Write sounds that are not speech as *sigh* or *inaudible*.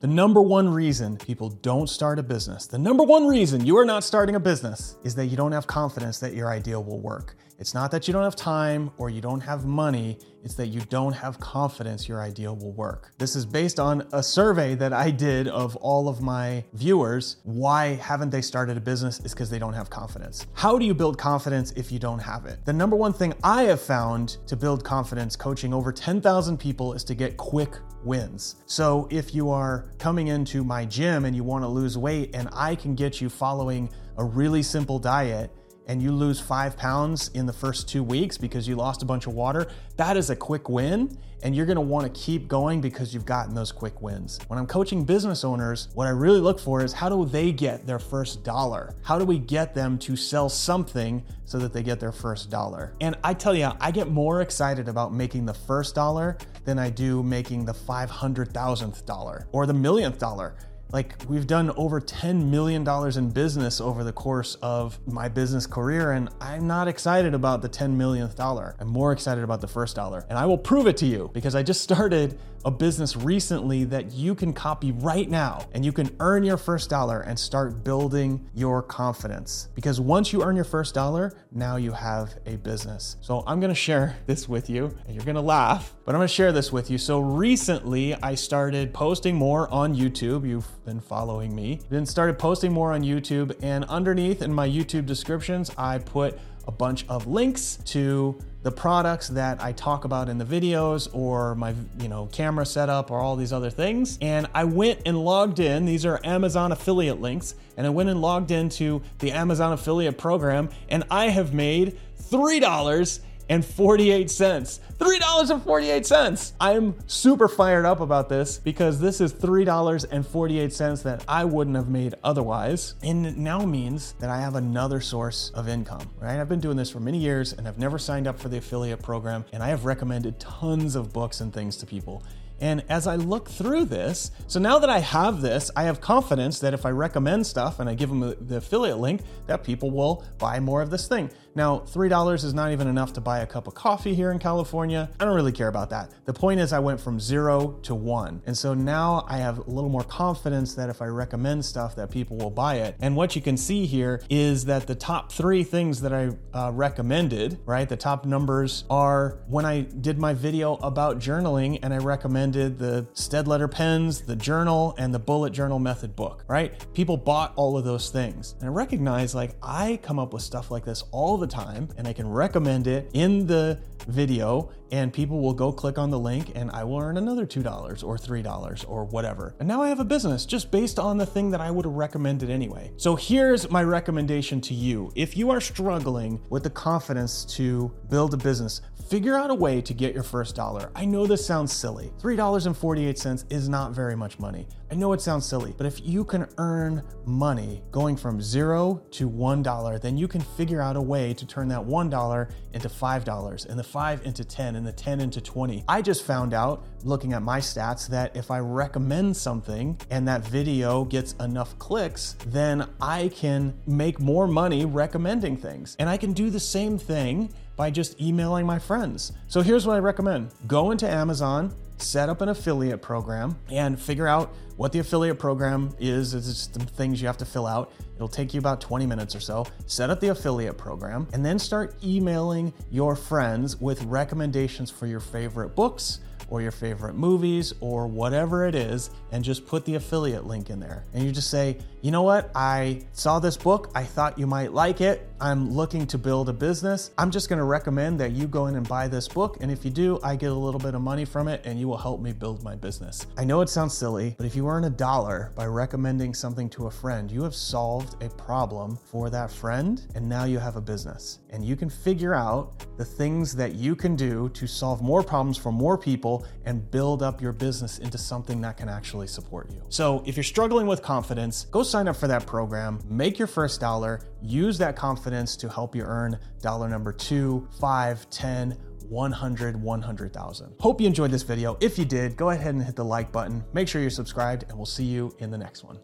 The number one reason people don't start a business, the number one reason you are not starting a business is that you don't have confidence that your idea will work. It's not that you don't have time or you don't have money, it's that you don't have confidence your idea will work. This is based on a survey that I did of all of my viewers. Why haven't they started a business? Is because they don't have confidence. How do you build confidence if you don't have it? The number one thing I have found to build confidence coaching over 10,000 people is to get quick wins. So if you are coming into my gym and you want to lose weight and I can get you following a really simple diet and you lose five pounds in the first two weeks because you lost a bunch of water, that is a quick win. And you're gonna wanna keep going because you've gotten those quick wins. When I'm coaching business owners, what I really look for is how do they get their first dollar? How do we get them to sell something so that they get their first dollar? And I tell you, I get more excited about making the first dollar than I do making the 500,000th dollar or the millionth dollar like we've done over $10 million in business over the course of my business career, and I'm not excited about the 10 millionth dollar. I'm more excited about the first dollar. And I will prove it to you because I just started a business recently that you can copy right now and you can earn your first dollar and start building your confidence. Because once you earn your first dollar, now you have a business. So I'm gonna share *laughs* this with you and you're gonna laugh, but I'm gonna share this with you. So recently I started posting more on YouTube. You've been following me. Then started posting more on YouTube and underneath in my YouTube descriptions, I put a bunch of links to the products that I talk about in the videos or my you know camera setup or all these other things. And I went and logged in. These are Amazon affiliate links. And I went and logged into the Amazon affiliate program and I have made $3 and 48 cents. $3.48. I'm super fired up about this because this is $3.48 that I wouldn't have made otherwise. And it now means that I have another source of income, right? I've been doing this for many years and I've never signed up for the affiliate program and I have recommended tons of books and things to people. And as I look through this, so now that I have this, I have confidence that if I recommend stuff and I give them the affiliate link, that people will buy more of this thing. Now, $3 is not even enough to buy a cup of coffee here in California. I don't really care about that. The point is, I went from zero to one. And so now I have a little more confidence that if I recommend stuff, that people will buy it. And what you can see here is that the top three things that I uh, recommended, right? The top numbers are when I did my video about journaling and I recommended the Staedtler pens, the journal, and the bullet journal method book, right? People bought all of those things. And I recognize like I come up with stuff like this all the the time and I can recommend it in the video and people will go click on the link and I will earn another $2 or $3 or whatever. And now I have a business just based on the thing that I would have recommended anyway. So here's my recommendation to you. If you are struggling with the confidence to build a business, figure out a way to get your first dollar. I know this sounds silly. $3.48 is not very much money. I know it sounds silly, but if you can earn money going from zero to $1, then you can figure out a way to turn that $1 into $5 and the 5 into 10 and the 10 into 20. I just found out looking at my stats that if I recommend something and that video gets enough clicks, then I can make more money recommending things. And I can do the same thing by just emailing my friends. So here's what I recommend go into Amazon, set up an affiliate program, and figure out what the affiliate program is. It's just some things you have to fill out. It'll take you about 20 minutes or so. Set up the affiliate program, and then start emailing your friends with recommendations for your favorite books or your favorite movies or whatever it is and just put the affiliate link in there. And you just say, you know what? I saw this book. I thought you might like it. I'm looking to build a business. I'm just going to recommend that you go in and buy this book. And if you do, I get a little bit of money from it and you will help me build my business. I know it sounds silly, but if you earn a dollar by recommending something to a friend, you have solved a problem for that friend. And now you have a business. And you can figure out the things that you can do to solve more problems for more people and build up your business into something that can actually support you. So if you're struggling with confidence, go sign up for that program, make your first dollar, use that confidence to help you earn dollar number two, five, 10, 100, 100,000. Hope you enjoyed this video. If you did, go ahead and hit the like button. Make sure you're subscribed, and we'll see you in the next one.